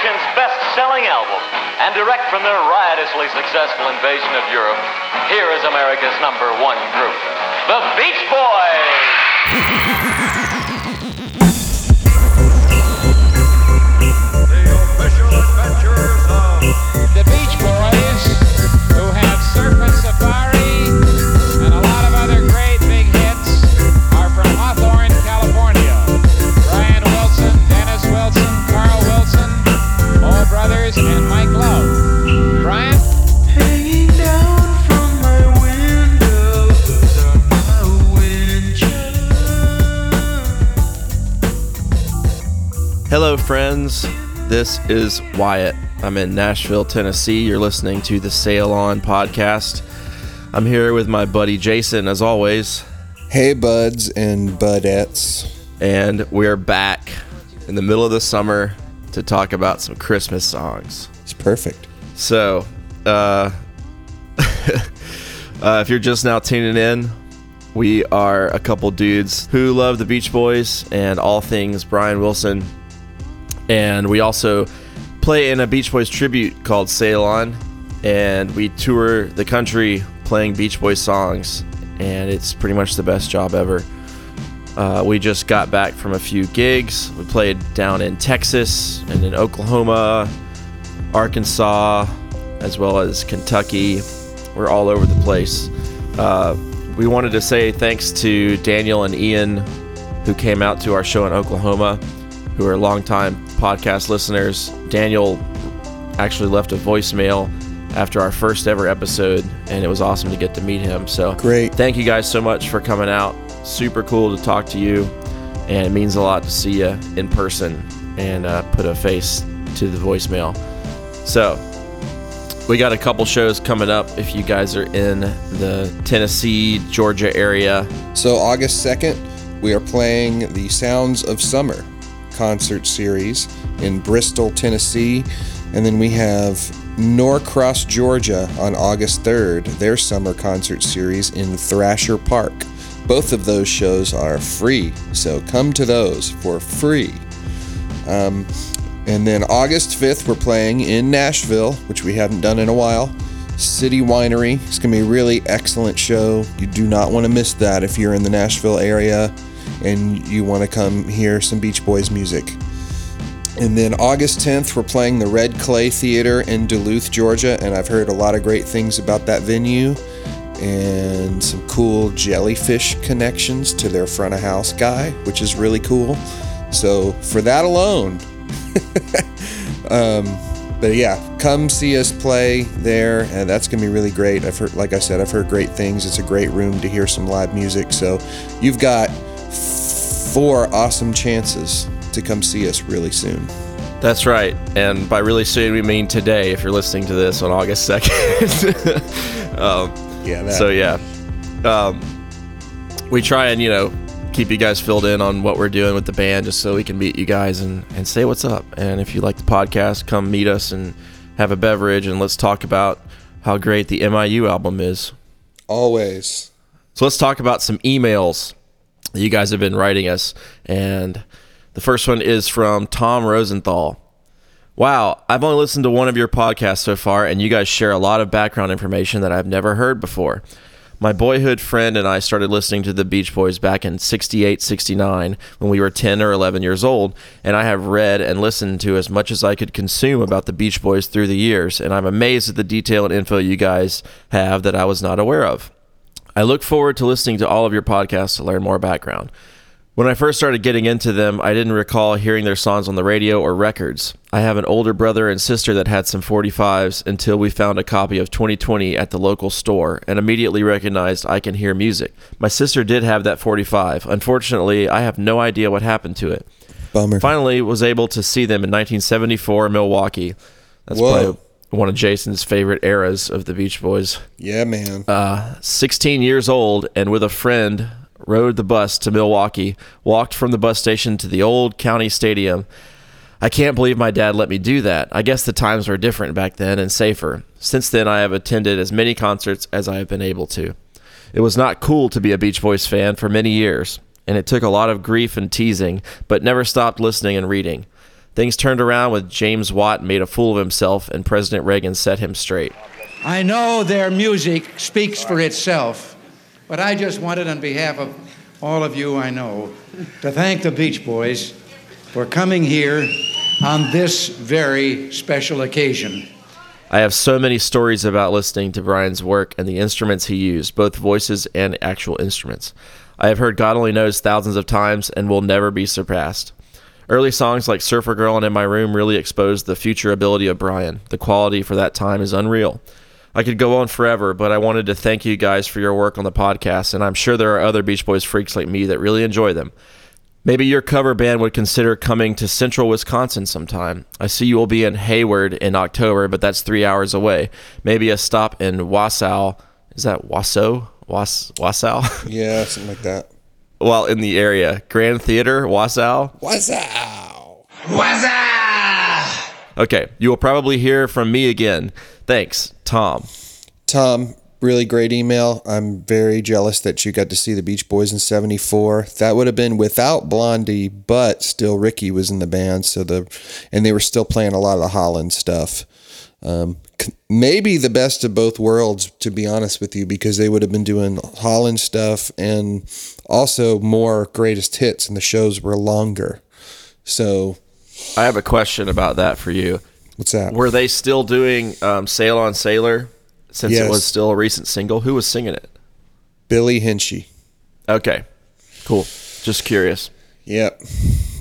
nation's best-selling album, and direct from their riotously successful invasion of Europe, here is America's number one group, the Beach Boys. Hello, friends. This is Wyatt. I'm in Nashville, Tennessee. You're listening to the Sail On podcast. I'm here with my buddy Jason, as always, Hey, buds and budettes. and we're back in the middle of the summer to talk about some Christmas songs. It's perfect. So, uh, uh, if you're just now tuning in, we are a couple dudes who love the Beach Boys and all things Brian Wilson. And we also play in a Beach Boys tribute called Sail On. And we tour the country playing Beach Boys songs. And it's pretty much the best job ever. Uh, we just got back from a few gigs. We played down in Texas and in Oklahoma, Arkansas, as well as Kentucky. We're all over the place. Uh, we wanted to say thanks to Daniel and Ian, who came out to our show in Oklahoma, who are longtime podcast listeners. Daniel actually left a voicemail after our first ever episode, and it was awesome to get to meet him. So Great. Thank you guys so much for coming out. Super cool to talk to you, and it means a lot to see you in person and uh, put a face to the voicemail. So, we got a couple shows coming up if you guys are in the Tennessee, Georgia area. So, August 2nd, we are playing the Sounds of Summer concert series in Bristol, Tennessee. And then we have Norcross, Georgia on August 3rd, their summer concert series in Thrasher Park. Both of those shows are free, so come to those for free. Um, and then August 5th, we're playing in Nashville, which we haven't done in a while. City Winery. It's going to be a really excellent show. You do not want to miss that if you're in the Nashville area and you want to come hear some Beach Boys music. And then August 10th, we're playing the Red Clay Theater in Duluth, Georgia, and I've heard a lot of great things about that venue and some cool jellyfish connections to their front of house guy, which is really cool. So, for that alone, um, but yeah, come see us play there, and that's gonna be really great. I've heard, like I said, I've heard great things. It's a great room to hear some live music. So, you've got four awesome chances to come see us really soon. That's right. And by really soon, we mean today if you're listening to this on August 2nd. um, Yeah, that, So yeah, um, we try and you know keep you guys filled in on what we're doing with the band, just so we can meet you guys and and say what's up. And if you like the podcast, come meet us and have a beverage and let's talk about how great the MIU album is. always. So let's talk about some emails that you guys have been writing us. And the first one is from Tom Rosenthal. Wow, I've only listened to one of your podcasts so far, and you guys share a lot of background information that I've never heard before. My boyhood friend and I started listening to the Beach Boys back in 68, 69 when we were 10 or 11 years old, and I have read and listened to as much as I could consume about the Beach Boys through the years, and I'm amazed at the detail and info you guys have that I was not aware of. I look forward to listening to all of your podcasts to learn more background. When I first started getting into them, I didn't recall hearing their songs on the radio or records. I have an older brother and sister that had some 45s until we found a copy of 2020 at the local store and immediately recognized I can hear music. My sister did have that 45. Unfortunately, I have no idea what happened to it. Bummer. Finally, was able to see them in 1974 in Milwaukee. That's Whoa. probably one of Jason's favorite eras of the Beach Boys. Yeah, man. Uh, 16 years old and with a friend rode the bus to Milwaukee, walked from the bus station to the old county stadium. I can't believe my dad let me do that. I guess the times were different back then and safer. Since then, I have attended as many concerts as I have been able to. It was not cool to be a Beach Boys fan for many years, and it took a lot of grief and teasing, but never stopped listening and reading. Things turned around with James Watt made a fool of himself and President Reagan set him straight. I know their music speaks for itself, but I just wanted, on behalf of all of you I know, to thank the Beach Boys for coming here on this very special occasion. I have so many stories about listening to Brian's work and the instruments he used, both voices and actual instruments. I have heard God Only Knows thousands of times and will never be surpassed. Early songs like Surfer Girl and In My Room really exposed the future ability of Brian. The quality for that time is unreal. I could go on forever, but I wanted to thank you guys for your work on the podcast, and I'm sure there are other Beach Boys freaks like me that really enjoy them. Maybe your cover band would consider coming to central Wisconsin sometime. I see you will be in Hayward in October, but that's three hours away. Maybe a stop in Wausau. Is that Wasso? Was- Wausau? Yeah, something like that. While in the area. Grand Theater, Wausau. Wow. Okay, you will probably hear from me again. Thanks, Tom. Tom, really great email. I'm very jealous that you got to see the Beach Boys in 74. That would have been without Blondie, but still Ricky was in the band, so the and they were still playing a lot of the Holland stuff. Um, maybe the best of both worlds, to be honest with you, because they would have been doing Holland stuff and also more greatest hits, and the shows were longer. So, I have a question about that for you. what's that? Were they still doing um, Sail on Sailor since it was still a recent single? Who was singing it? Billy Hinsche. Okay, cool. Just curious. Yep.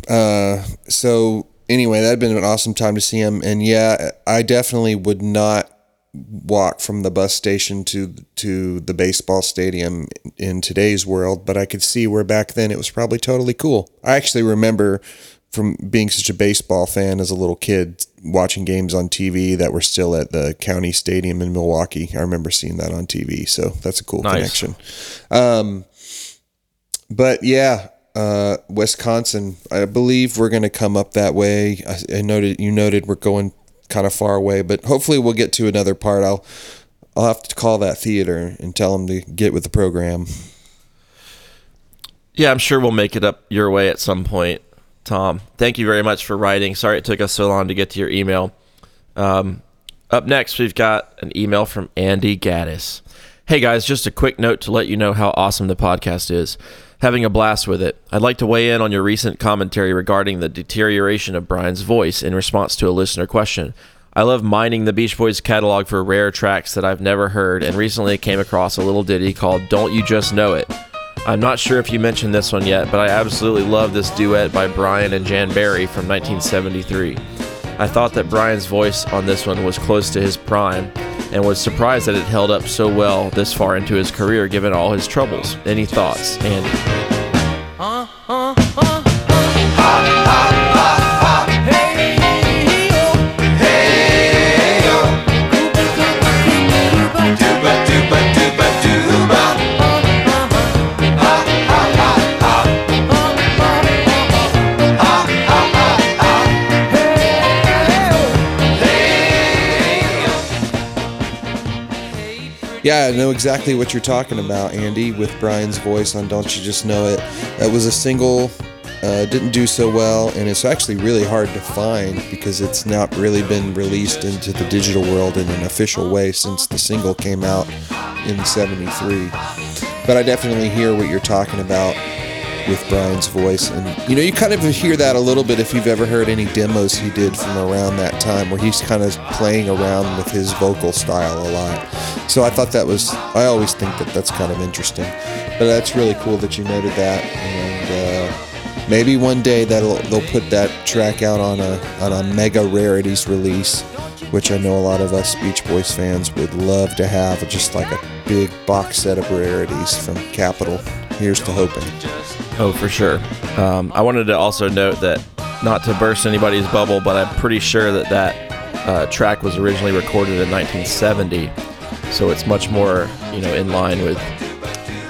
Uh, so anyway, that'd been an awesome time to see him, and yeah, I definitely would not walk from the bus station to to the baseball stadium in today's world, but I could see where back then it was probably totally cool. I actually remember from being such a baseball fan as a little kid watching games on TV that were still at the county stadium in Milwaukee. I remember seeing that on TV, so that's a cool Nice. connection. Um, but yeah, uh, Wisconsin. I believe we're going to come up that way. I, I noted you noted we're going kind of far away, but hopefully we'll get to another part. I'll I'll have to call that theater and tell them to get with the program. Yeah, I'm sure we'll make it up your way at some point, Tom. Thank you very much for writing. Sorry it took us so long to get to your email. Um, up next, we've got an email from Andy Gaddis. Hey guys, just a quick note to let you know how awesome the podcast is. Having a blast with it. I'd like to weigh in on your recent commentary regarding the deterioration of Brian's voice in response to a listener question. I love mining the Beach Boys catalog for rare tracks that I've never heard and recently came across a little ditty called Don't You Just Know It. I'm not sure if you mentioned this one yet, but I absolutely love this duet by Brian and Jan Berry from 1973. I thought that Brian's voice on this one was close to his prime and was surprised that it held up so well this far into his career given all his troubles. Any thoughts, Andy? Yeah, I know exactly what you're talking about, Andy, with Brian's voice on Don't You Just Know It. That was a single, uh, didn't do so well, and it's actually really hard to find because it's not really been released into the digital world in an official way since the single came out in 73. But I definitely hear what you're talking about with Brian's voice. And, you know, you kind of hear that a little bit if you've ever heard any demos he did from around that time where he's kind of playing around with his vocal style a lot. So I thought that was, I always think that that's kind of interesting. But that's really cool that you noted that. And uh, maybe one day that'll they'll put that track out on a, on a mega rarities release. Which I know a lot of us Beach Boys fans would love to have, just like a big box set of rarities from Capitol. Here's to hoping. Oh, for sure. Um, I wanted to also note that, not to burst anybody's bubble, but I'm pretty sure that that uh, track was originally recorded in 1970, so it's much more, you know, in line with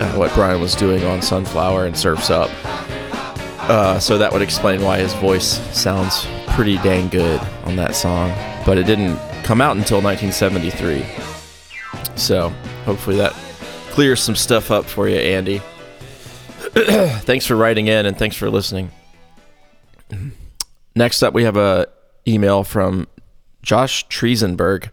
uh, what Brian was doing on Sunflower and Surfs Up. Uh, so that would explain why his voice sounds pretty dang good on that song, but it didn't come out until 1973. So hopefully that clears some stuff up for you, Andy thanks for writing in and thanks for listening. Next up, we have a email from Josh Triesenberg.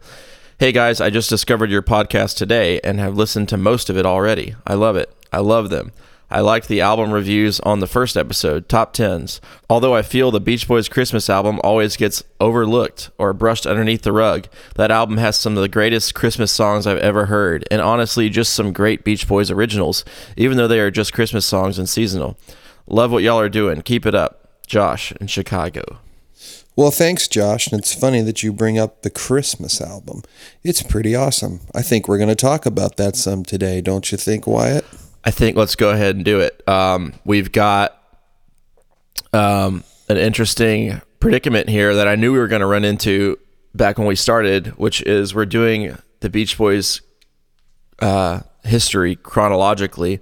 Hey guys, I just discovered your podcast today and have listened to most of it already. I love it. I love them. I liked the album reviews on the first episode, top tens. Although I feel the Beach Boys Christmas album always gets overlooked or brushed underneath the rug, that album has some of the greatest Christmas songs I've ever heard, and honestly, just some great Beach Boys originals, even though they are just Christmas songs and seasonal. Love what y'all are doing. Keep it up. Josh in Chicago. Well, thanks, Josh. And it's funny that you bring up the Christmas album. It's pretty awesome. I think we're going to talk about that some today, don't you think, Wyatt? I think let's go ahead and do it. Um, we've got um, an interesting predicament here that I knew we were going to run into back when we started, which is we're doing the Beach Boys uh, history chronologically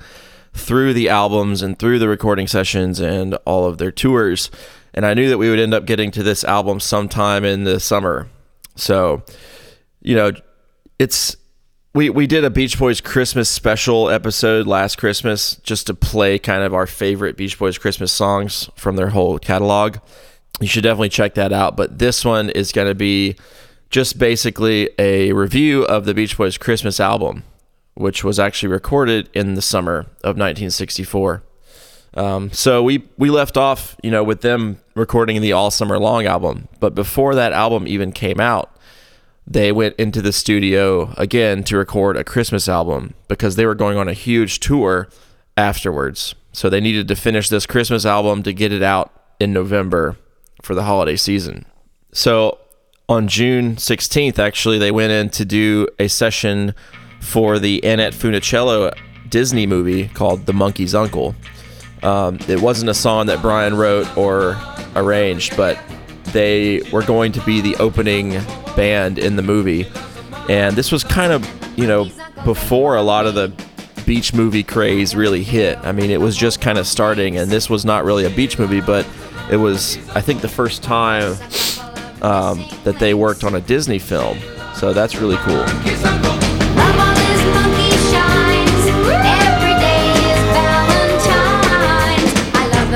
through the albums and through the recording sessions and all of their tours. And I knew that we would end up getting to this album sometime in the summer. So, you know, it's we we did a Beach Boys Christmas special episode last Christmas just to play kind of our favorite Beach Boys Christmas songs from their whole catalog. You should definitely check that out. But this one is going to be just basically a review of the Beach Boys Christmas album, which was actually recorded in the summer of 1964. Um, so we we left off, you know, with them recording the All Summer Long album. But before that album even came out, they went into the studio again to record a Christmas album because they were going on a huge tour afterwards. So they needed to finish this Christmas album to get it out in November for the holiday season. So on June 16th, actually, they went in to do a session for the Annette Funicello Disney movie called The Monkey's Uncle. Um, it wasn't a song that Brian wrote or arranged, but they were going to be the opening band in the movie. And this was kind of, you know, before a lot of the beach movie craze really hit. I mean, it was just kind of starting, and this was not really a beach movie, but it was, I think, the first time um, that they worked on a Disney film. So that's really cool.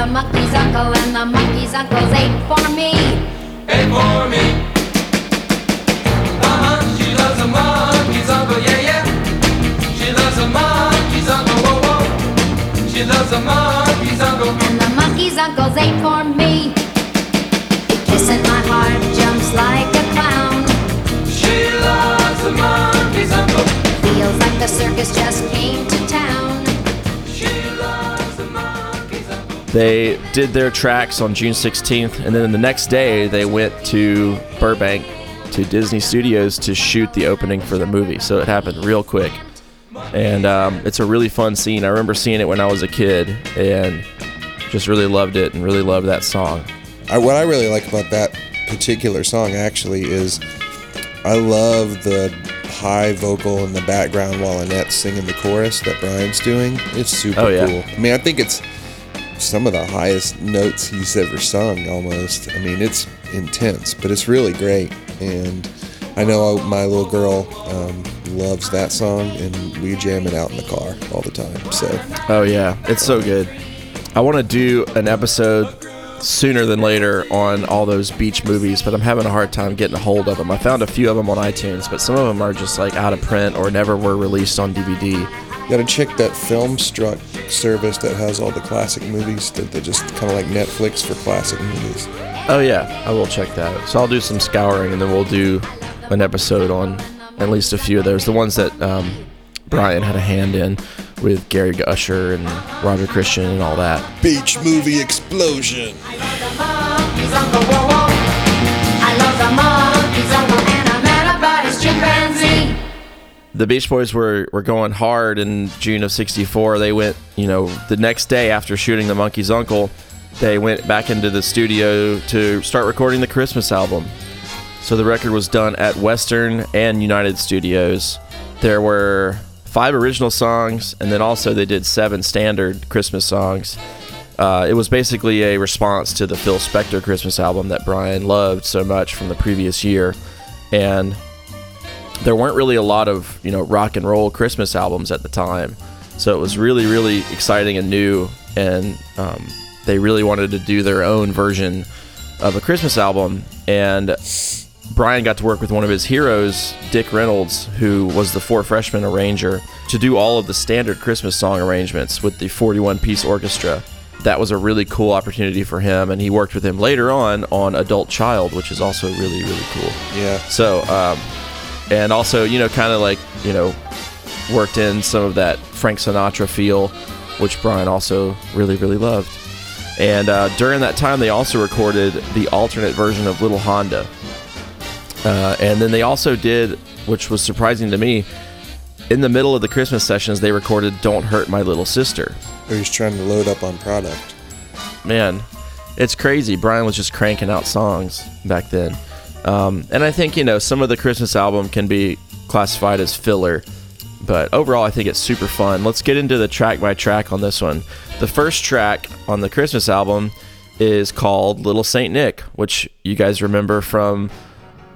Monkey's uncle and the monkey's uncle's ate Uh-huh, a monkey's uncle, yeah, yeah. She loves a monkey's uncle, whoa, whoa. She loves a monkey's uncle. And the monkey's uncle's ate for me. Kissing my heart jumps like a clown. She loves a monkey's uncle. Feels like the circus just came They did their tracks on June 16th, and then the next day they went to Burbank to Disney Studios to shoot the opening for the movie. So it happened real quick. And um, it's a really fun scene. I remember seeing it when I was a kid and just really loved it and really loved that song. I, what I really like about that particular song actually is I love the high vocal in the background while Annette's singing the chorus that Brian's doing. It's super Oh, yeah. cool. I mean, I think it's some of the highest notes he's ever sung almost. I mean, it's intense, but it's really great. And I know my little girl um, loves that song, and we jam it out in the car all the time. So Oh, yeah. It's so good. I want to do an episode sooner than later on all those beach movies, but I'm having a hard time getting a hold of them. I found a few of them on iTunes, but some of them are just like out of print or never were released on DVD. You gotta check that Filmstruck service that has all the classic movies that they just kind of like Netflix for classic movies. Oh yeah, I will check that. So I'll do some scouring, and then we'll do an episode on at least a few of those. The ones that um, Brian had a hand in with Gary Usher and Roger Christian and all that. Beach movie explosion. The Beach Boys were, were going hard in June of '64. They went, you know, the next day after shooting The Monkey's Uncle, they went back into the studio to start recording the Christmas album. So the record was done at Western and United Studios. There were five original songs, and then also they did seven standard Christmas songs. Uh, it was basically a response to the Phil Spector Christmas album that Brian loved so much from the previous year. And there weren't really a lot of you know rock and roll Christmas albums at the time, so it was really really exciting and new, and um, they really wanted to do their own version of a Christmas album, and Brian got to work with one of his heroes, Dick Reynolds, who was the Four Freshmen arranger, to do all of the standard Christmas song arrangements with the 41 piece orchestra. That was a really cool opportunity for him, and he worked with him later on on Adult Child, which is also really, really cool. Yeah. So, um, and also, you know, kind of like, you know, worked in some of that Frank Sinatra feel, which Brian also really, really loved. And uh, during that time, they also recorded the alternate version of Little Honda. Uh, and then they also did, which was surprising to me, in the middle of the Christmas sessions, they recorded Don't Hurt My Little Sister. Or he's trying to load up on product. Man, it's crazy. Brian was just cranking out songs back then. Um, and I think, you know, some of the Christmas album can be classified as filler. But overall, I think it's super fun. Let's get into the track by track on this one. The first track on the Christmas album is called Little Saint Nick, which you guys remember from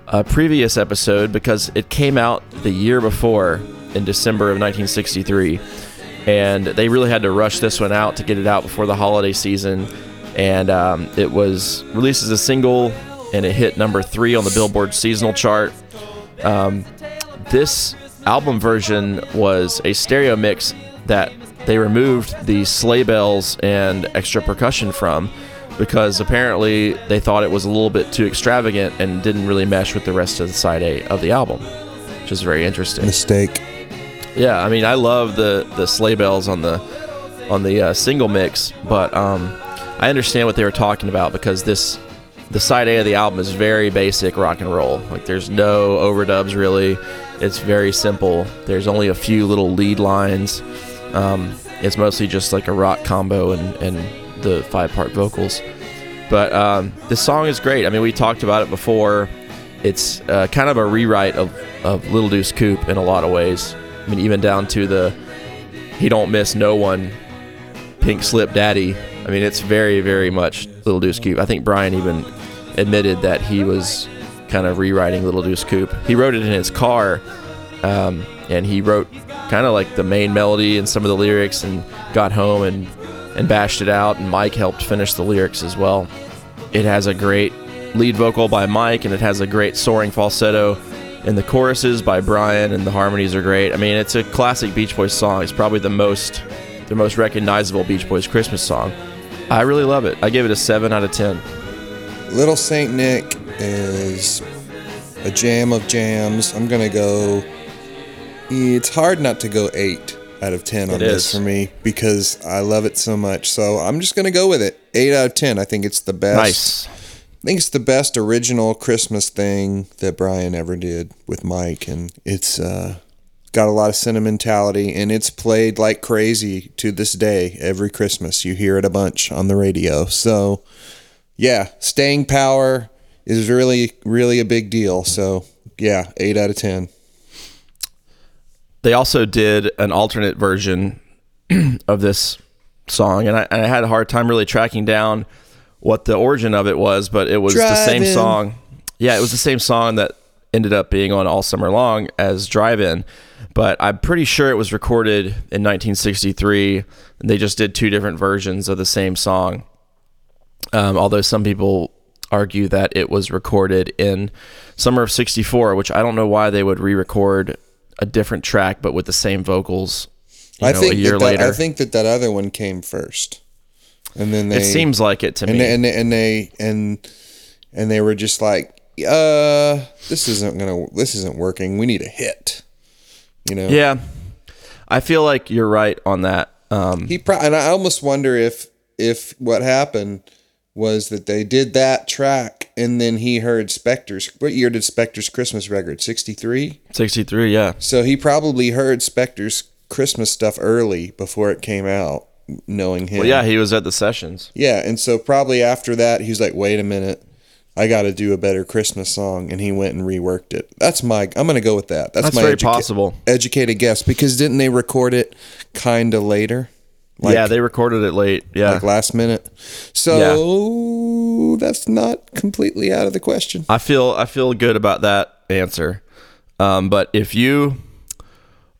a previous episode because it came out the year before in December of 1963. And they really had to rush this one out to get it out before the holiday season. And um, it was released as a single and it hit number three on the Billboard seasonal chart. Um, this album version was a stereo mix that they removed the sleigh bells and extra percussion from because apparently they thought it was a little bit too extravagant and didn't really mesh with the rest of the side A of the album, which is very interesting. Mistake. Yeah, I mean, I love the the sleigh bells on the on the uh, single mix, but um, I understand what they were talking about because this the side A of the album is very basic rock and roll. Like, there's no overdubs really. It's very simple. There's only a few little lead lines. Um, it's mostly just like a rock combo and and the five part vocals. But um, this song is great. I mean, we talked about it before. It's uh, kind of a rewrite of, of Little Deuce Coupe in a lot of ways. I mean, even down to the he don't miss no one, pink slip daddy. I mean, it's very, very much Little Deuce Coupe. I think Brian even admitted that he was kind of rewriting Little Deuce Coupe. He wrote it in his car, um, and he wrote kind of like the main melody and some of the lyrics, and got home and and bashed it out. And Mike helped finish the lyrics as well. It has a great lead vocal by Mike, and it has a great soaring falsetto in the choruses by Brian, and the harmonies are great. I mean, it's a classic Beach Boys song. It's probably the most the most recognizable Beach Boys Christmas song. I really love it. I give it a seven out of ten. Little Saint Nick is a jam of jams. I'm gonna go. It's hard not to go eight out of ten on It this is. for me because I love it so much. So I'm just gonna go with it. Eight out of ten. I think it's the best. Nice. I think it's the best original Christmas thing that Brian ever did with Mike, and it's uh, got a lot of sentimentality, and it's played like crazy to this day. Every Christmas, you hear it a bunch on the radio. So, yeah, staying power is really, really a big deal. So, yeah, eight out of ten. They also did an alternate version of this song, and I, and I had a hard time really tracking down what the origin of it was, but it was the same song. Yeah, it was the same song that ended up being on All Summer Long as Drive In. But I'm pretty sure it was recorded in 1963, and they just did two different versions of the same song. Um, although some people argue that it was recorded in summer of 64 which i don't know why they would re-record a different track but with the same vocals I know, think a year that, that- later. I think that that other one came first, and then they it seems like it to and me. they, and they, and they and and they were just like, uh, this isn't gonna, this isn't working. We need a hit, you know. yeah. I feel like you're right on that. Um, He pro- and I almost wonder if if what happened was that they did that track and then he heard Spector's. What year did Spector's Christmas record? Sixty three. 63 yeah So he probably heard Spector's Christmas stuff early before it came out, knowing him. well yeah he was at the sessions Yeah, and so probably after that, he was like, "Wait a minute, I got to do a better Christmas song," and he went and reworked it. That's my. I'm gonna go with that. That's, That's my very educa- possible. Educated guess because didn't they record it kind of later? Like, yeah they recorded it late yeah like last minute. So that's not completely out of the question. I feel I feel good about that answer. Um, but if you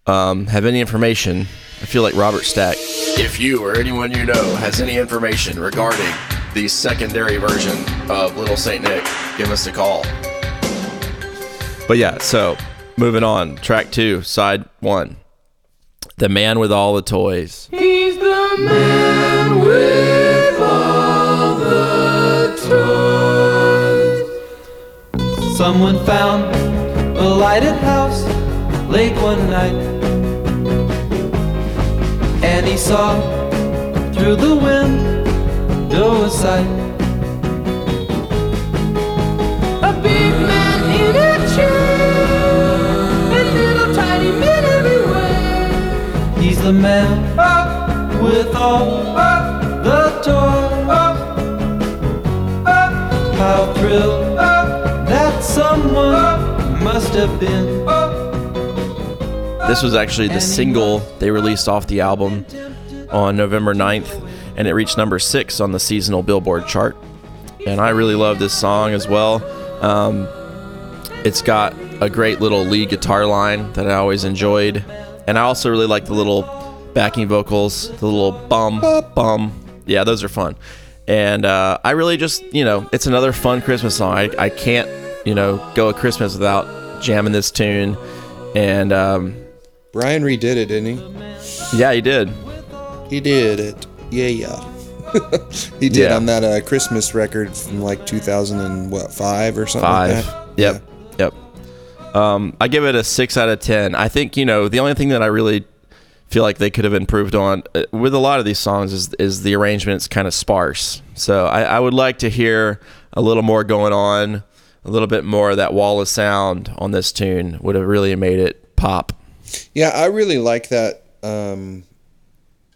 um, have any information, I feel like Robert Stack. If you or anyone you know has any information regarding the secondary version of Little Saint Nick, give us a call. But yeah, so moving on. Track two, side one. The man with all the toys. He's the man with all the toys. Someone found a lighted house late one night, and he saw through the window a sight. The man with all the. How thrilled that someone must have been. This was actually the single they released off the album on November 9th, and it reached number six on the seasonal Billboard chart. And I really love this song as well. Um, it's got a great little lead guitar line that I always enjoyed. And I also really like the little backing vocals, the little bum, bum. Yeah, those are fun. And uh, I really just, you know, it's another fun Christmas song. I, I can't, you know, go a Christmas without jamming this tune. And um, Brian redid it, didn't he? yeah, he did. He did it. Yeah, yeah. he did Yeah. on that uh, Christmas record from like 2005 or something Five. like that. Yep. Yep. Um, I give it a six out of ten. I think you know the only thing that I really feel like they could have improved on uh, with a lot of these songs is is the arrangement's kind of sparse. So I, I would like to hear a little more going on, a little bit more of that wall of sound on this tune would have really made it pop. Yeah, I really like that um,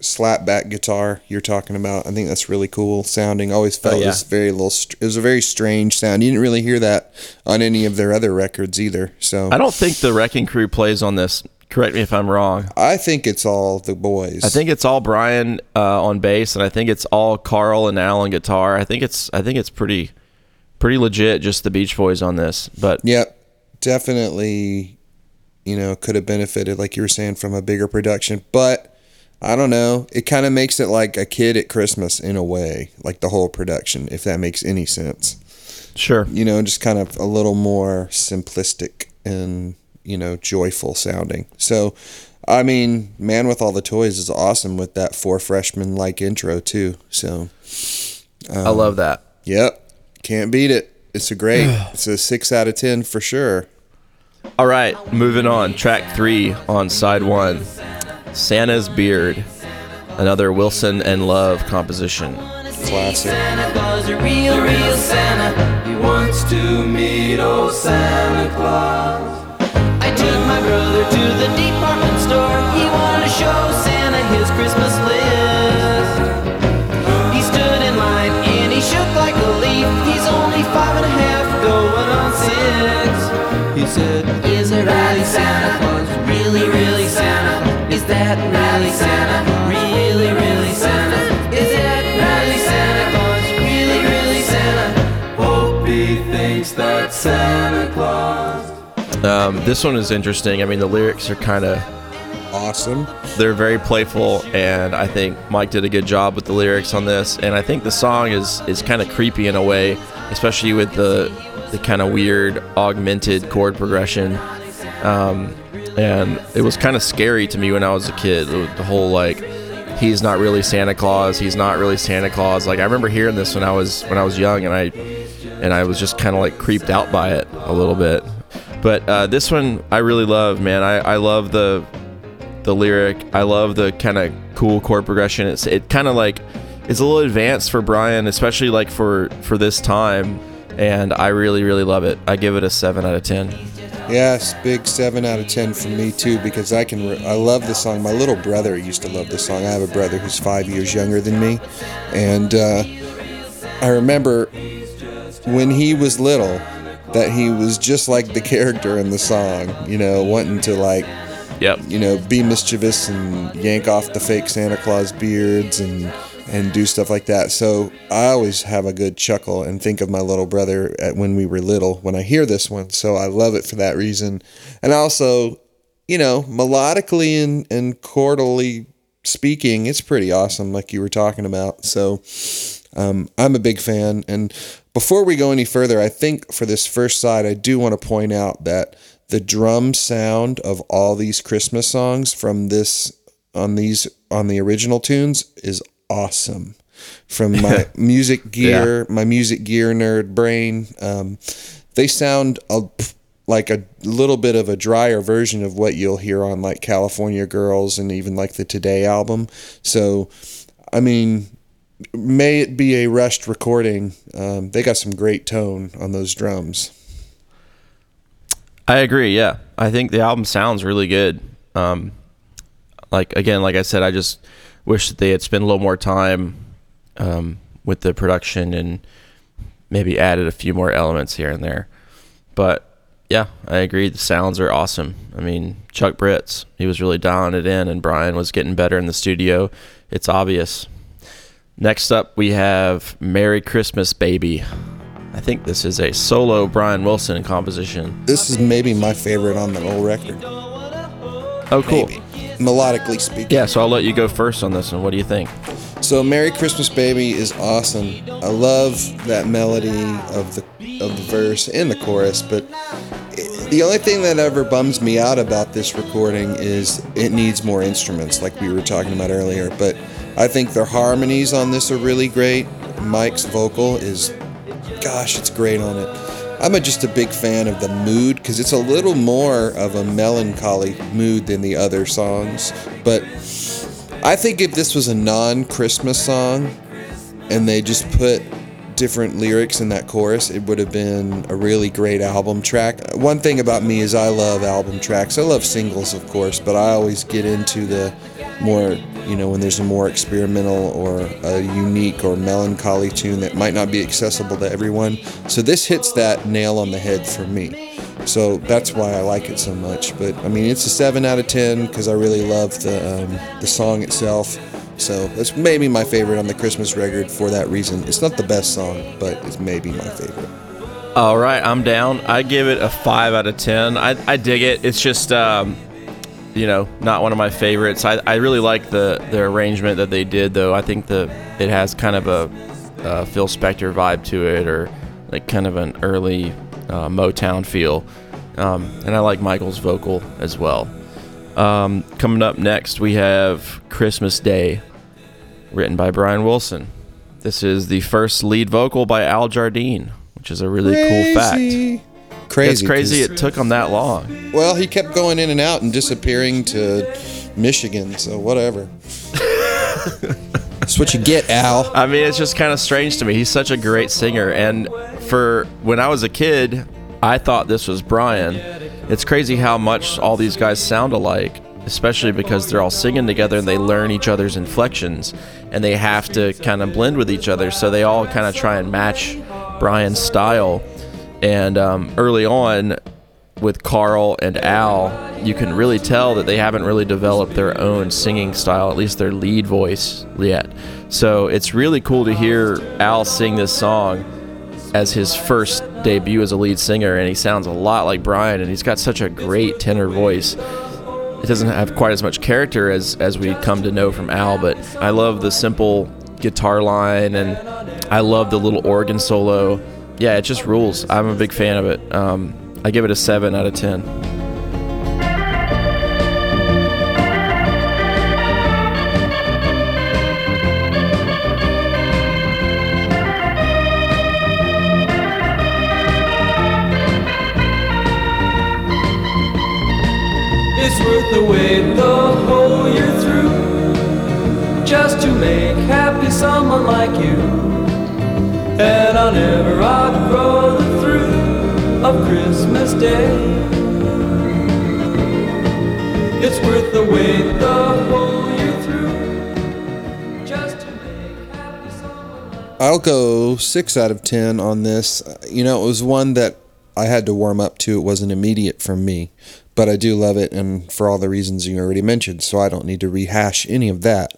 slap back guitar you're talking about. I think that's really cool sounding. Always felt Oh, yeah. was very little. Str- it was a very strange sound. You didn't really hear that on any of their other records either. So I don't think the Wrecking Crew plays on this. Correct me if I'm wrong. I think it's all the boys. I think it's all Brian uh, on bass, and I think it's all Carl and Al on guitar. I think it's I think it's pretty pretty legit. Just the Beach Boys on this, but Yep, definitely. You know, could have benefited, like you were saying, from a bigger production. But I don't know. It kind of makes it like a kid at Christmas in a way, like the whole production, if that makes any sense. sure. You know, just kind of a little more simplistic and you know joyful sounding. So, I mean, Man with All the Toys is awesome with that Four Freshmen like intro too. So, I love um, that. yep, can't beat it. It's a great. it's a six out of ten for sure. All right, moving on. Track three on side one, Santa's Beard, another Wilson and Love composition. Classic. Santa I took my brother to the department store. He wanted to show Santa his Christmas list. He stood in line and he shook like a leaf. He's only five and a half, going on six. He said, Is it really Santa Claus? Really, really Santa? Is that really Santa? Really, really Santa? Is that really Santa Claus? Really, really Santa? Hope he thinks that Santa Claus. Um, this one is interesting. I mean, the lyrics are kind of Awesome. they're very playful, and I think Mike did a good job with the lyrics on this. And I think the song is is kind of creepy in a way, especially with the the kind of weird augmented chord progression. Um, and it was kind of scary to me when I was a kid. The the whole like, he's not really Santa Claus. He's not really Santa Claus. Like I remember hearing this when I was when I was young, and I and I was just kind of like creeped out by it a little bit. But uh, this one I really love, man. I, I love the the lyric. I love the kind of cool chord progression. It's it kind of like it's a little advanced for Brian, especially like for for this time. And I really really love it. I give it a seven out of ten. Yes, big seven out of ten for me too because I can. Re- I love the song. My little brother used to love the song. I have a brother who's five years younger than me, and uh, I remember when he was little that he was just like the character in the song. You know, wanting to like Yep. you know, be mischievous and yank off the fake Santa Claus beards and and do stuff like that. So I always have a good chuckle and think of my little brother at when we were little when I hear this one. So I love it for that reason. And also, you know, melodically and, and chordally speaking, it's pretty awesome, like you were talking about. So Um, I'm a big fan. And before we go any further, I think for this first side, I do want to point out that the drum sound of all these Christmas songs from this on these on the original tunes is awesome. From my music gear, my music gear nerd brain, um, they sound a, like a little bit of a drier version of what you'll hear on like California Girls and even like the Today album. So, I mean, may it be a rushed recording. Um, they got some great tone on those drums. I agree. Yeah, I think the album sounds really good. Um, like again, like I said, I just wish that they had spent a little more time um, with the production and maybe added a few more elements here and there. But yeah, I agree. The sounds are awesome. I mean, Chuck Britz, he was really dialing it in, and Brian was getting better in the studio. It's obvious. Next up, we have Merry Christmas, Baby. I think this is a solo Brian Wilson composition. This is maybe my favorite on the whole record. Oh, cool. Maybe. Melodically speaking. Yeah, so I'll let you go first on this one. What do you think? So "Merry Christmas, Baby" is awesome. I love that melody of the of the verse and the chorus, but it- the only thing that ever bums me out about this recording is it needs more instruments, like we were talking about earlier. But I think their harmonies on this are really great. Mike's vocal is, gosh, it's great on it. I'm a, just a big fan of the mood because it's a little more of a melancholy mood than the other songs, but. I think if this was a non-Christmas song and they just put different lyrics in that chorus, it would have been a really great album track. One thing about me is I love album tracks. I love singles, of course, but I always get into the more, you know, when there's a more experimental or a unique or melancholy tune that might not be accessible to everyone. So this hits that nail on the head for me. So that's why I like it so much. But I mean, it's a seven out of ten because I really love the um, the song itself. So that's maybe my favorite on the Christmas record for that reason. It's not the best song, but it's maybe my favorite. All right, I'm down. I give it a five out of ten. I, I dig it. It's just, um, you know, not one of my favorites. I, I really like the the arrangement that they did, though. I think the it has kind of a Phil Spector vibe to it, or like kind of an early uh, Motown feel. Um, and I like Michael's vocal as well. Um, coming up next, we have Christmas Day, written by Brian Wilson. This is the first lead vocal by Al Jardine, which is a really cool fact. Crazy. Crazy. It's crazy 'cause- it took him that long. Well, he kept going in and out and disappearing to Michigan, so whatever. That's what you get, Al. I mean, it's just kind of strange to me. He's such a great singer. And for when I was a kid, I thought this was Brian. It's crazy how much all these guys sound alike, especially because they're all singing together and they learn each other's inflections and they have to kind of blend with each other. So they all kind of try and match Brian's style. And um, early on, with Carl and Al, you can really tell that they haven't really developed their own singing style, at least their lead voice yet. So it's really cool to hear Al sing this song as his first debut as a lead singer, and he sounds a lot like Brian, and he's got such a great tenor voice. It doesn't have quite as much character as as we come to know from Al, but I love the simple guitar line, and I love the little organ solo. Yeah, it just rules. I'm a big fan of it. Um, I give it a seven out of ten. It's worth the wait the whole year through just to make happy someone like you. And I'll never the of Christmas Day. It's worth the wait the whole year through just to make happy someone I'll go six out of ten on this. You know, it was one that I had to warm up to. It wasn't immediate for me, but I do love it, and for all the reasons you already mentioned, so I don't need to rehash any of that.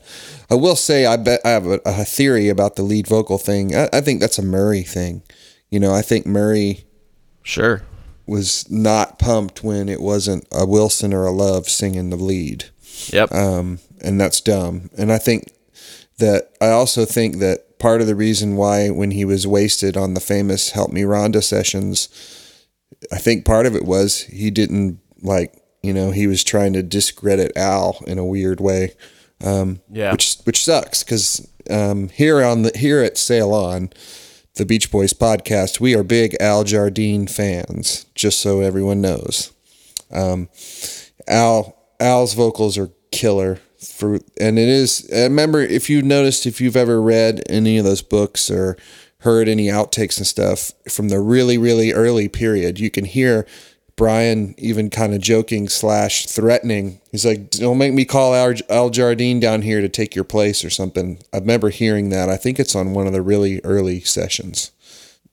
I will say, I bet I have a, a theory about the lead vocal thing. I, I think that's a Murray thing. You know, I think Murray Sure. was not pumped when it wasn't a Wilson or a Love singing the lead Yep. um, and that's dumb. And I think that I also think that part of the reason why when he was wasted on the famous Help Me Rhonda sessions, I think part of it was he didn't like, you know, he was trying to discredit Al in a weird way. Um, Yeah. which which sucks because um, here on the here at Sail On, the Beach Boys podcast, we are big Al Jardine fans. Just so everyone knows, um, Al Al's vocals are killer. For and it is. I remember if you noticed if you've ever read any of those books or heard any outtakes and stuff from the really really early period, you can hear Brian even kind of joking slash threatening. He's like, "Don't make me call Al, Jardine down here to take your place or something." I remember hearing that. I think it's on one of the really early sessions,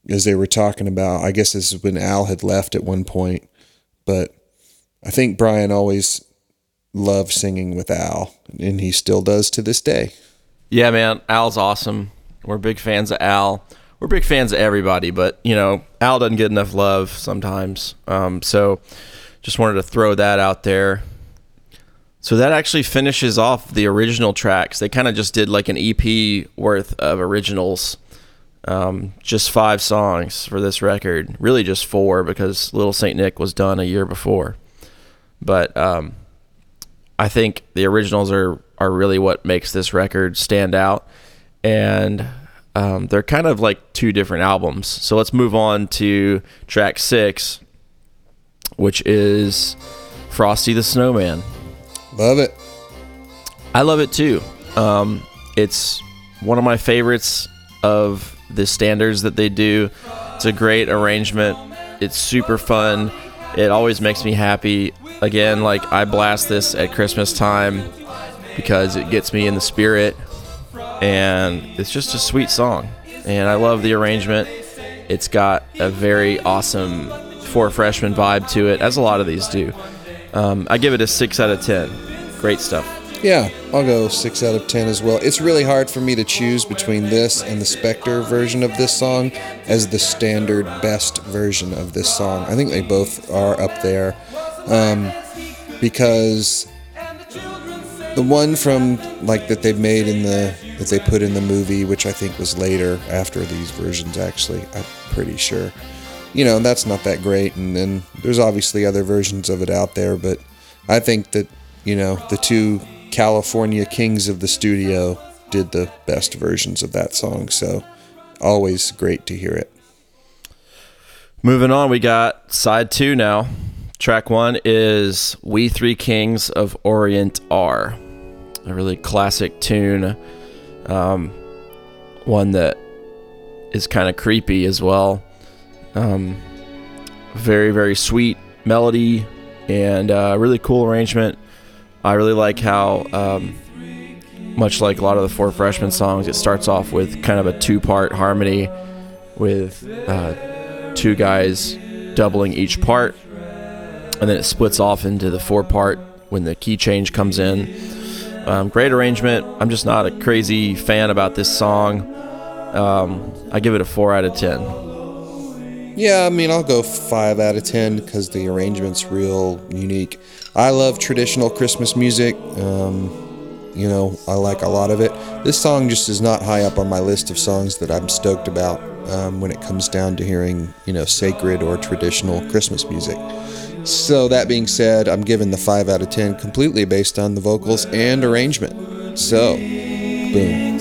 as they were talking about. I guess this is when Al had left at one point, but I think Brian always loved singing with Al, and he still does to this day. Yeah, man, Al's awesome. We're big fans of Al. We're big fans of everybody, but you know, Al doesn't get enough love sometimes. Um, so, just wanted to throw that out there. So that actually finishes off the original tracks. They kind of just did like an EP worth of originals. Um, just five songs for this record. Really, just four because Little Saint Nick was done a year before. But um, I think the originals are are really what makes this record stand out, and um, they're kind of like two different albums. So let's move on to track six, which is Frosty the Snowman. Love it. I love it too. Um, it's one of my favorites of the standards that they do. It's a great arrangement. It's super fun. It always makes me happy. Again, like I blast this at Christmas time because it gets me in the spirit and it's just a sweet song. And I love the arrangement. It's got a very awesome Four Freshmen vibe to it, as a lot of these do. Um, I give it a six out of ten. Great stuff. Yeah, I'll go six out of ten as well. It's really hard for me to choose between this and the Spector version of this song as the standard best version of this song. I think they both are up there um, because the one from like that they've made in the that they put in the movie, which I think was later after these versions. Actually, I'm pretty sure. You know, that's not that great, and then there's obviously other versions of it out there, but I think that you know the two California kings of the studio did the best versions of that song. So always great to hear it. Moving on, we got side two now. Track one is We Three Kings of Orient Are. A really classic tune. Um, one that is kind of creepy as well. Um, very, very sweet melody and uh, really cool arrangement. I really like how, um, much like a lot of the Four Freshmen songs, it starts off with kind of a two part harmony with uh, two guys doubling each part, and then it splits off into the four part when the key change comes in. Um, great arrangement. I'm just not a crazy fan about this song. Um, I give it a four out of ten. Yeah, I mean, I'll go five out of ten because the arrangement's real unique. I love traditional Christmas music. Um, you know, I like a lot of it. This song just is not high up on my list of songs that I'm stoked about um, when it comes down to hearing, you know, sacred or traditional Christmas music. So, that being said, I'm giving the 5 out of 10 completely based on the vocals and arrangement. So, boom.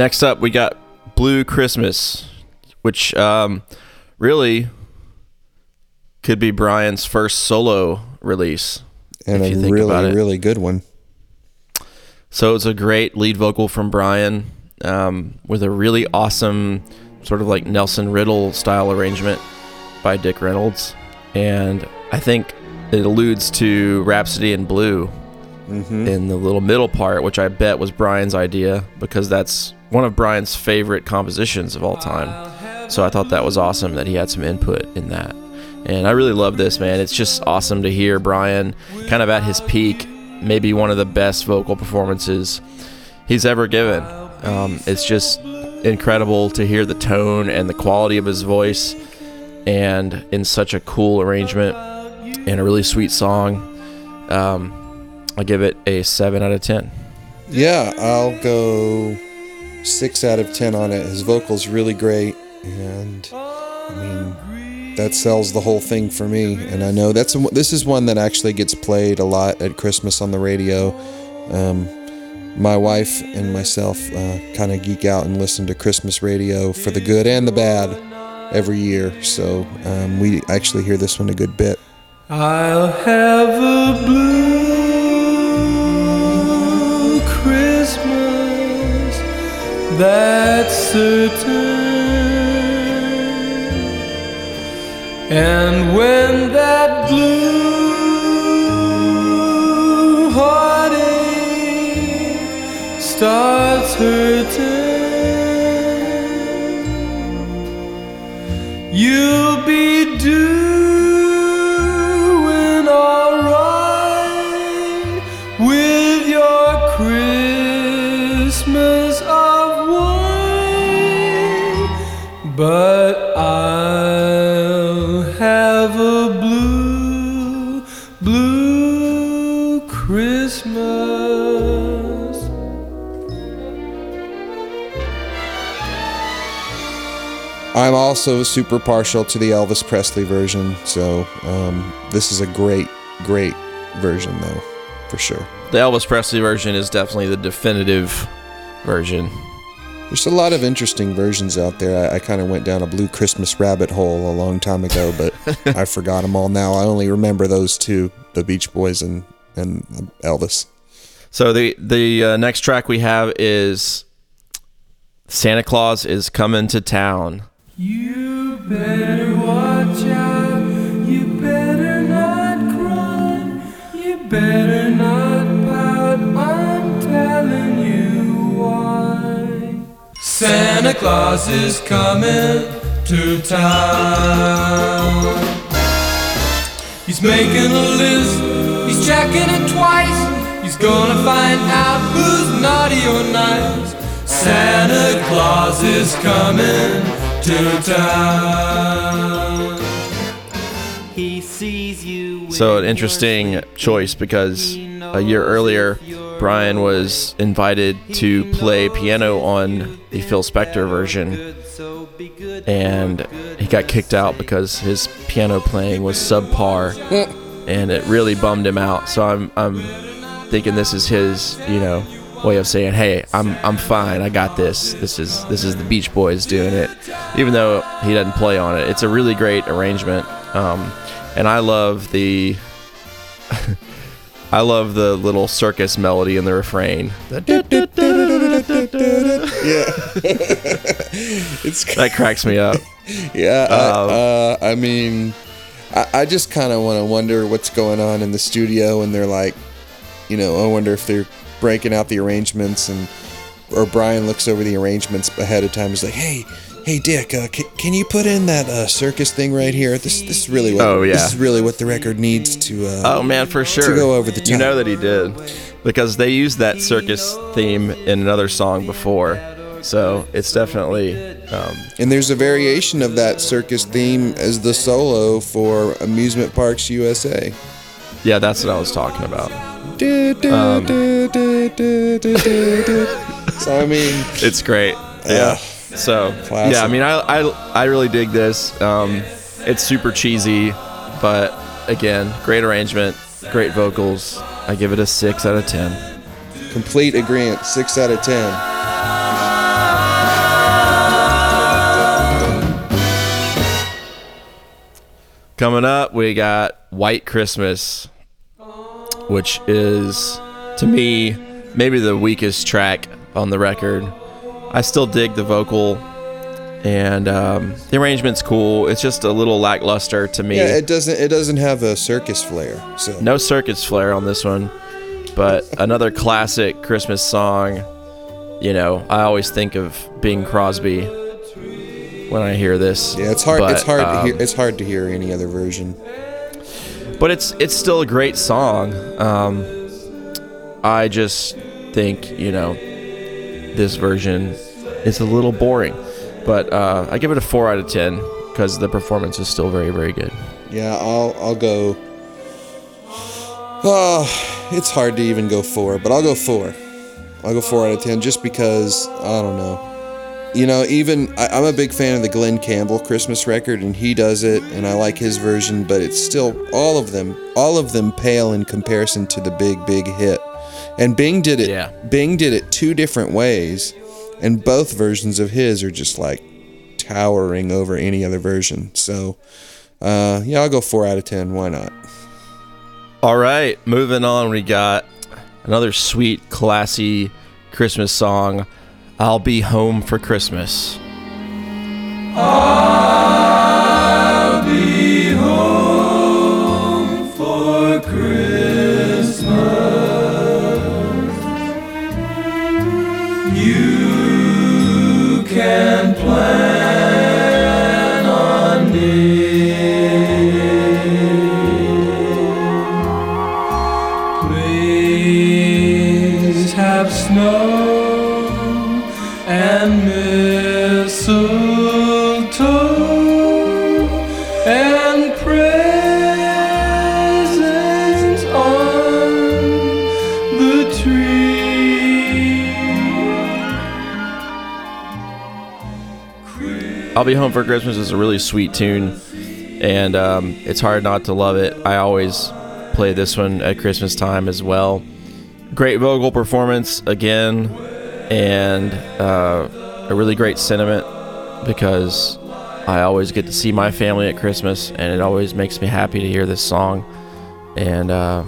Next up, we got Blue Christmas, which um, really could be Brian's first solo release. And a you think about really, really good one. So it's a great lead vocal from Brian um, with a really awesome, sort of like Nelson Riddle style arrangement by Dick Reynolds. And I think it alludes to Rhapsody in Blue in the little middle part, which I bet was Brian's idea because that's one of Brian's favorite compositions of all time. So I thought that was awesome that he had some input in that. And I really love this, man. It's just awesome to hear Brian kind of at his peak, maybe one of the best vocal performances he's ever given. Um, it's just incredible to hear the tone and the quality of his voice and in such a cool arrangement and a really sweet song. Um, I give it a 7 out of 10. Yeah, I'll go six out of ten on it. His vocal's really great, and I mean that sells the whole thing for me. And I know that's this is one that actually gets played a lot at Christmas on the radio. Um, my wife and myself uh, kind of geek out and listen to Christmas radio for the good and the bad every year. So um, we actually hear this one a good bit. I'll have a blue that's certain. And when that blue heartache starts hurting, you'll But I'll have a blue, blue Christmas. I'm also super partial to the Elvis Presley version, so um, this is a great, great version, though, for sure. The Elvis Presley version is definitely the definitive version. There's a lot of interesting versions out there. I, I kind of went down a Blue Christmas rabbit hole a long time ago, but I forgot them all now. I only remember those two: the Beach Boys and and Elvis. So the the uh, next track we have is Santa Claus is coming to town. You better watch out. You better not cry. You better Santa Claus is coming to town. He's making a list. He's checking it twice. He's gonna find out who's naughty or nice. Santa Claus is coming to town. He sees you. So an interesting choice because a year earlier Brian was invited to play piano on the Phil Spector version and he got kicked out because his piano playing was subpar and it really bummed him out. So I'm I'm thinking this is his, you know, way of saying, "Hey, I'm I'm fine. I got this. This is this is the Beach Boys doing it." Even though he doesn't play on it. It's a really great arrangement. Um, and I love the I love the little circus melody in the refrain. It's That cracks me up. yeah. Um, I, uh, I mean, I, I just kind of want to wonder what's going on in the studio, and they're like, you know, I wonder if they're breaking out the arrangements, and or Brian looks over the arrangements ahead of time. He's like, hey. Hey Dick, uh, can, can you put in that uh, circus thing right here? This this is really what Oh, yeah. this is really what the record needs to. Uh, Oh man, for sure. To go over the You know that he did because they used that circus theme in another song before. So it's definitely um, And there's a variation of that circus theme as the solo for Amusement Parks USA. yeah, that's what I was talking about. Um. So I mean, It's great. Yeah. So classic. yeah, I mean, I, I I really dig this. Um, it's super cheesy, but again, great arrangement, great vocals. I give it a six out of ten. complete agreement. Six out of ten. Coming up, we got White Christmas, which is, to me, maybe the weakest track on the record. I still dig the vocal, and um, the arrangement's cool. It's just a little lackluster to me. Yeah, it doesn't. It doesn't have a circus flair. So no circus flair on this one, but another classic Christmas song. You know, I always think of Bing Crosby when I hear this. yeah, it's hard. but, it's hard. to um, hear, it's hard to hear any other version. but it's it's still a great song. Um, I just think you know this version is a little boring, but uh, I give it a four out of ten because the performance is still very very good. Yeah, I'll I'll go. Oh, it's hard to even go four, but I'll go four. I'll go four out of ten just because I don't know. You know, even I, I'm a big fan of the Glen Campbell Christmas record, and he does it, and I like his version. But it's still all of them, all of them pale in comparison to the big, big hit. And Bing did it. Yeah. Bing did it two different ways, and both versions of his are just like towering over any other version. So, uh, yeah, I'll go four out of ten. Why not? All right, moving on, we got another sweet, classy Christmas song. I'll be home for Christmas. Please I'll Be Home for Christmas is a really sweet tune, and um, it's hard not to love it. I always play this one at Christmas time as well. Great vocal performance again, and uh, a really great sentiment because I always get to see my family at Christmas, and it always makes me happy to hear this song, and uh,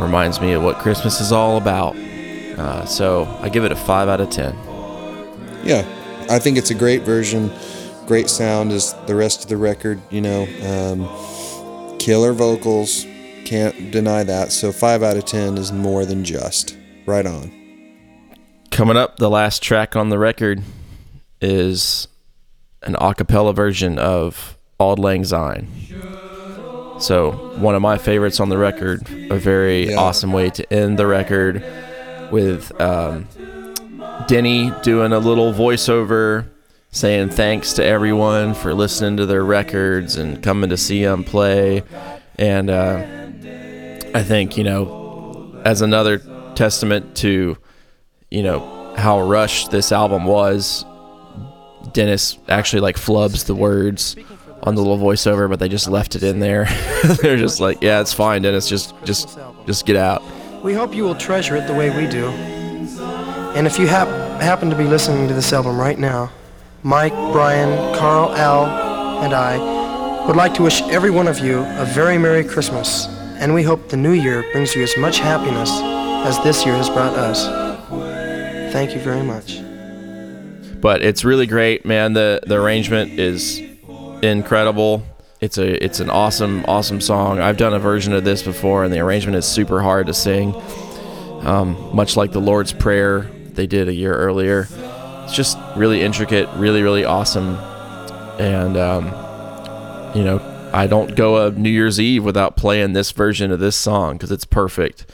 reminds me of what Christmas is all about. Uh, so I give it a five out of ten. Yeah, I think it's a great version. Great sound as the rest of the record. You know, um, killer vocals. Can't deny that. So five out of ten is more than just. Right on. Coming up, the last track on the record is an a cappella version of Auld Lang Syne. So, one of my favorites on the record, a very Yeah. awesome way to end the record with um, Denny doing a little voiceover saying thanks to everyone for listening to their records and coming to see them play. And uh, I think, you know, as another testament to, you know, how rushed this album was, Dennis actually like flubs the words on the little voiceover, but they just left it in there. They're just like, yeah, it's fine, Dennis. Just, just, just get out. We hope you will treasure it the way we do. And if you hap- happen to be listening to this album right now, Mike, Brian, Carl, Al, and I would like to wish every one of you a very Merry Christmas, and we hope the new year brings you as much happiness as this year has brought us. Thank you very much. but it's really great, man. The the arrangement is incredible. It's a it's an awesome awesome song. I've done a version of this before, and the arrangement is super hard to sing. Um, much like the Lord's Prayer they did a year earlier. It's just really intricate, really really awesome, and um, you know I don't go a New Year's Eve without playing this version of this song because it's perfect.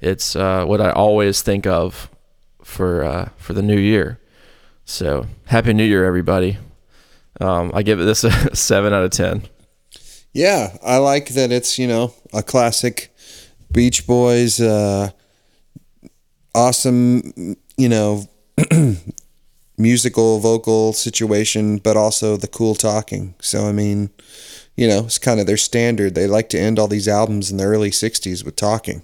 It's uh, what I always think of for uh, for the new year. So happy New Year, everybody. Um, I give this a seven out of ten. Yeah, I like that it's, you know, a classic Beach Boys, uh, awesome, you know, musical vocal situation, but also the cool talking. So I mean, you know, it's kind of their standard. They like to end all these albums in the early '60s with talking.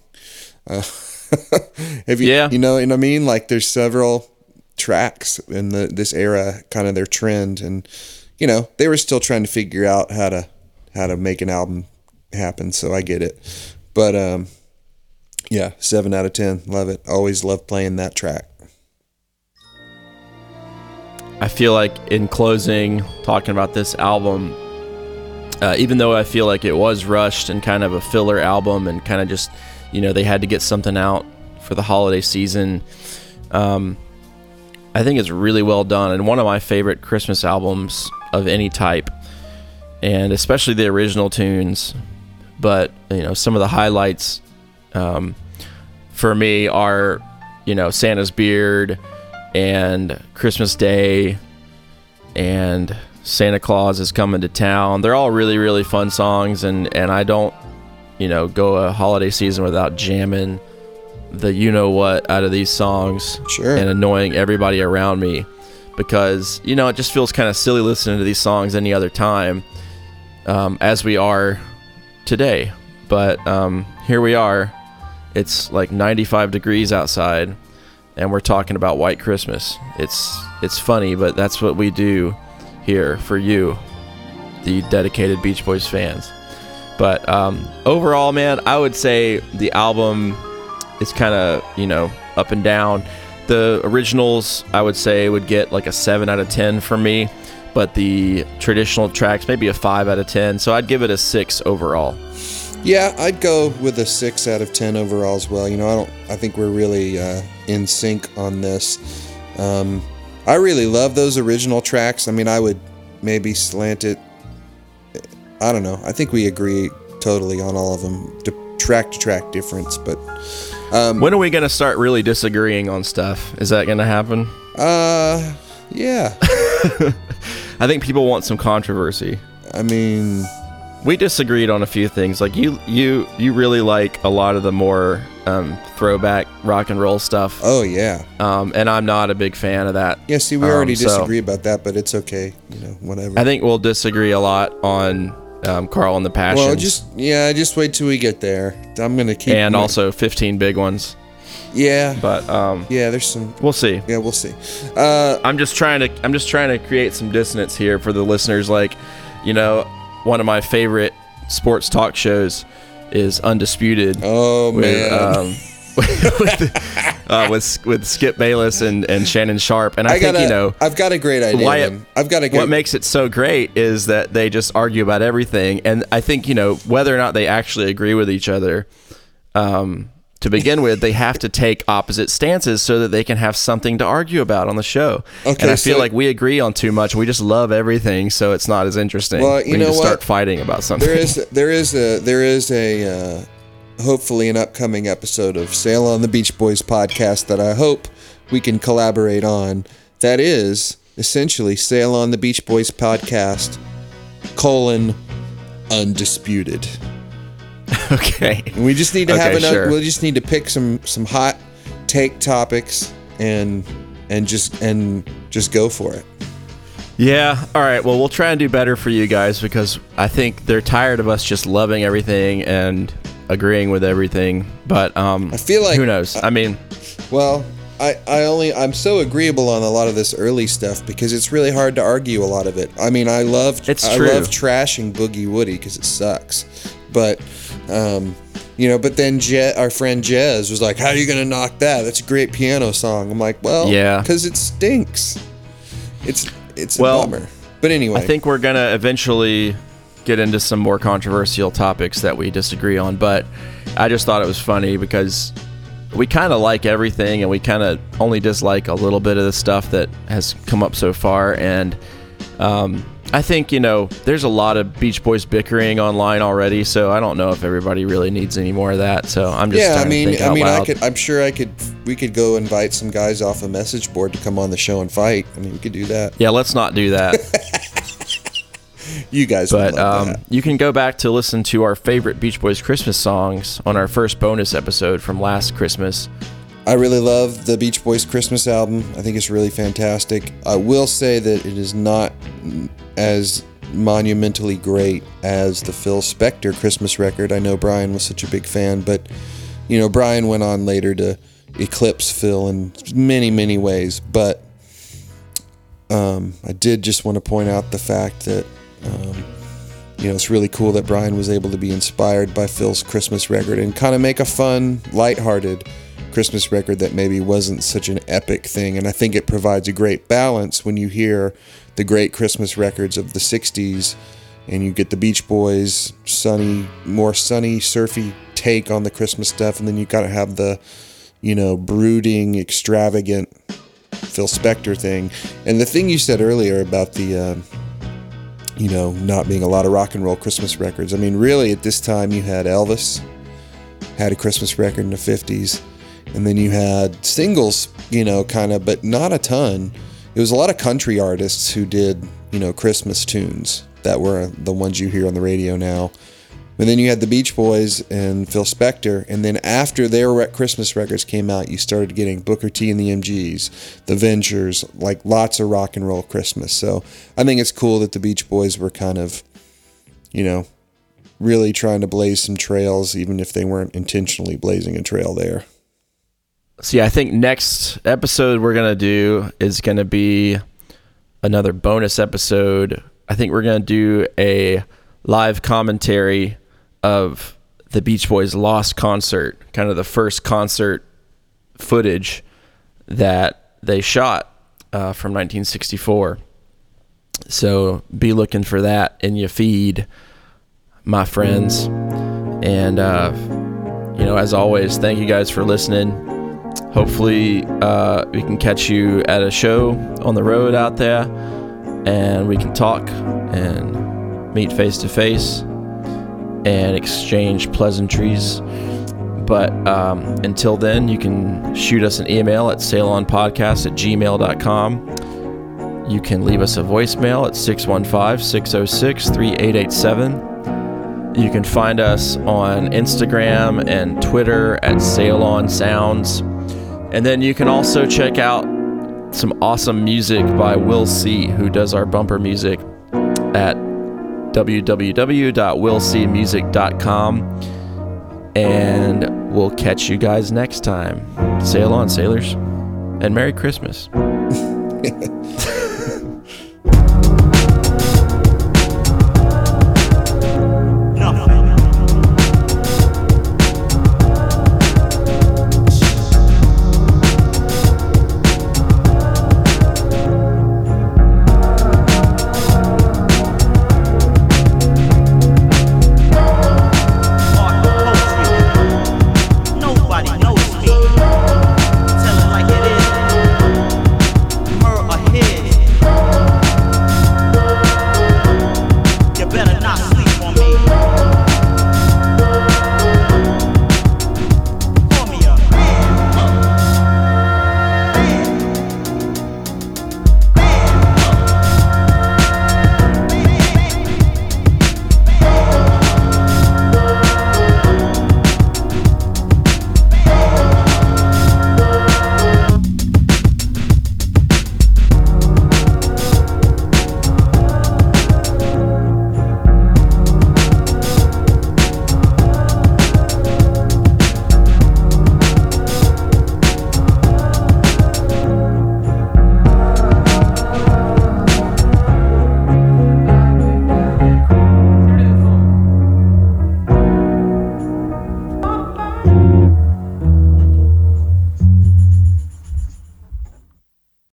Uh, have you, Yeah. you know, what I mean? Like there's several tracks in the this era, kind of their trend, and you know, they were still trying to figure out how to how to make an album happen. So I get it, but um, yeah, seven out of ten, love it. Always love playing that track. I feel like in closing, talking about this album, uh, even though I feel like it was rushed and kind of a filler album and kind of just, you know, they had to get something out for the holiday season, um, I think it's really well done and one of my favorite Christmas albums of any type, and especially the original tunes. But, you know, some of the highlights um, for me are, you know, Santa's Beard and Christmas Day and Santa Claus is coming to town. They're all really really fun songs and and I don't you know go a holiday season without jamming the you know what out of these songs Sure. and annoying everybody around me because you know it just feels kind of silly listening to these songs any other time um, as we are today but um, here we are it's like 95 degrees outside and we're talking about white christmas. It's it's funny but that's what we do here for you the dedicated beach boys fans. But um, overall man i would say the album is kind of you know up and down. The originals i would say would get like a 7 out of 10 for me but the traditional tracks maybe a 5 out of 10 so i'd give it a 6 overall Yeah, I'd go with a six out of ten overall as well. You know, I don't. I think we're really uh, in sync on this. Um, I really love those original tracks. I mean, I would maybe slant it. I don't know. I think we agree totally on all of them. The track to track difference, but when are we going to start really disagreeing on stuff is that going to happen uh, yeah. i think people want some controversy I mean, we disagreed on a few things. Like you, you, you really like a lot of the more um, throwback rock and roll stuff, oh yeah, um, and I'm not a big fan of that. yeah. See, we Um, already so disagree about that, but it's okay. You know, whatever. I think we'll disagree a lot on um, Carl and the Passions, well, just yeah, just wait till we get there. I'm gonna keep and also 15 big ones. yeah, But um, yeah. There's some we'll see. Yeah, we'll see. Uh, I'm just trying to I'm just trying to create some dissonance here for the listeners. Like, you know, one of my favorite sports talk shows is Undisputed. oh with, man, um, with, uh, with with Skip Bayless and, and Shannon Sharpe, and I, I think got you know I've got a great idea. why then. I've got a great. what makes it so great is that they just argue about everything, and I think you know whether or not they actually agree with each other. Um, to begin with, they have to take opposite stances so that they can have something to argue about on the show. Okay, and I feel so- like we agree on too much. We just love everything, so it's not as interesting. Well, we you need know to what? start fighting about something. there is there is a there is a uh, hopefully an upcoming episode of Sail on the Beach Boys podcast that I hope we can collaborate on. That is essentially Sail on the Beach Boys podcast colon undisputed. okay. And we just need to have Okay, enough. sure. We'll just need to pick some some hot take topics and and just and just go for it. Yeah. All right. Well, we'll try and do better for you guys because I think they're tired of us just loving everything and agreeing with everything. But um, I feel like- who knows? I mean, Well, I, I only I'm so agreeable on a lot of this early stuff because it's really hard to argue a lot of it. I mean, I love It's I true. love trashing Boogie Woodie because it sucks, but um, you know, but then Je- our friend Jez was like, "How are you gonna knock that? That's a great piano song." I'm like, "Well, Yeah. because it stinks. It's it's Well, a bummer." But anyway, I think we're gonna eventually get into some more controversial topics that we disagree on. But I just thought it was funny because we kind of like everything, and we kind of only dislike a little bit of the stuff that has come up so far. And um, I think you know, there's a lot of Beach Boys bickering online already, so I don't know if everybody really needs any more of that. So I'm just yeah, I mean, I mean, I could. I'm sure I could. We could go invite some guys off a message board to come on the show and fight. I mean, we could do that. Yeah, let's not do that. You guys, would But um, you can go back to listen to our favorite Beach Boys Christmas songs on our first bonus episode from last Christmas, I really love the Beach Boys Christmas album. I think it's really fantastic. I will say that it is not as monumentally great as the Phil Spector Christmas record. I know Brian was such a big fan, but you know, Brian went on later to eclipse Phil in many, many ways. But um, I did just want to point out the fact that um, you know it's really cool that Brian was able to be inspired by Phil's Christmas record and kind of make a fun, lighthearted Christmas record that maybe wasn't such an epic thing. And I think it provides a great balance when you hear the great Christmas records of the 60s and you get the Beach Boys, sunny, more sunny, surfy take on the Christmas stuff. And then you got to have the, you know, brooding, extravagant Phil Spector thing. And the thing you said earlier about the, uh, you know, not being a lot of rock and roll Christmas records. I mean, really, at this time, you had Elvis had a Christmas record in the 50s and then you had singles, you know, kind of, but not a ton. It was a lot of country artists who did, you know, Christmas tunes that were the ones you hear on the radio now. And then you had the Beach Boys and Phil Spector. And then after their Christmas records came out, you started getting Booker T and the MGs, the Ventures, like lots of rock and roll Christmas. So I think it's cool that the Beach Boys were kind of, you know, really trying to blaze some trails, even if they weren't intentionally blazing a trail there. See, I think next episode we're gonna do is gonna be another bonus episode. I think we're gonna do a live commentary of the Beach Boys Lost concert, kind of the first concert footage that they shot uh, from 1964. So be looking for that in your feed, my friends. And uh, you know, as always, thank you guys for listening hopefully uh, we can catch you at a show on the road out there and we can talk and meet face to face and exchange pleasantries. But um, until then you can shoot us an email at sailonpodcast at gmail.com you can leave us a voicemail at 615-606-3887 you can find us on instagram and twitter at sailon sounds and then you can also check out some awesome music by Will C, who does our bumper music at www.willcmusic.com. And we'll catch you guys next time. Sail on, sailors, and Merry Christmas.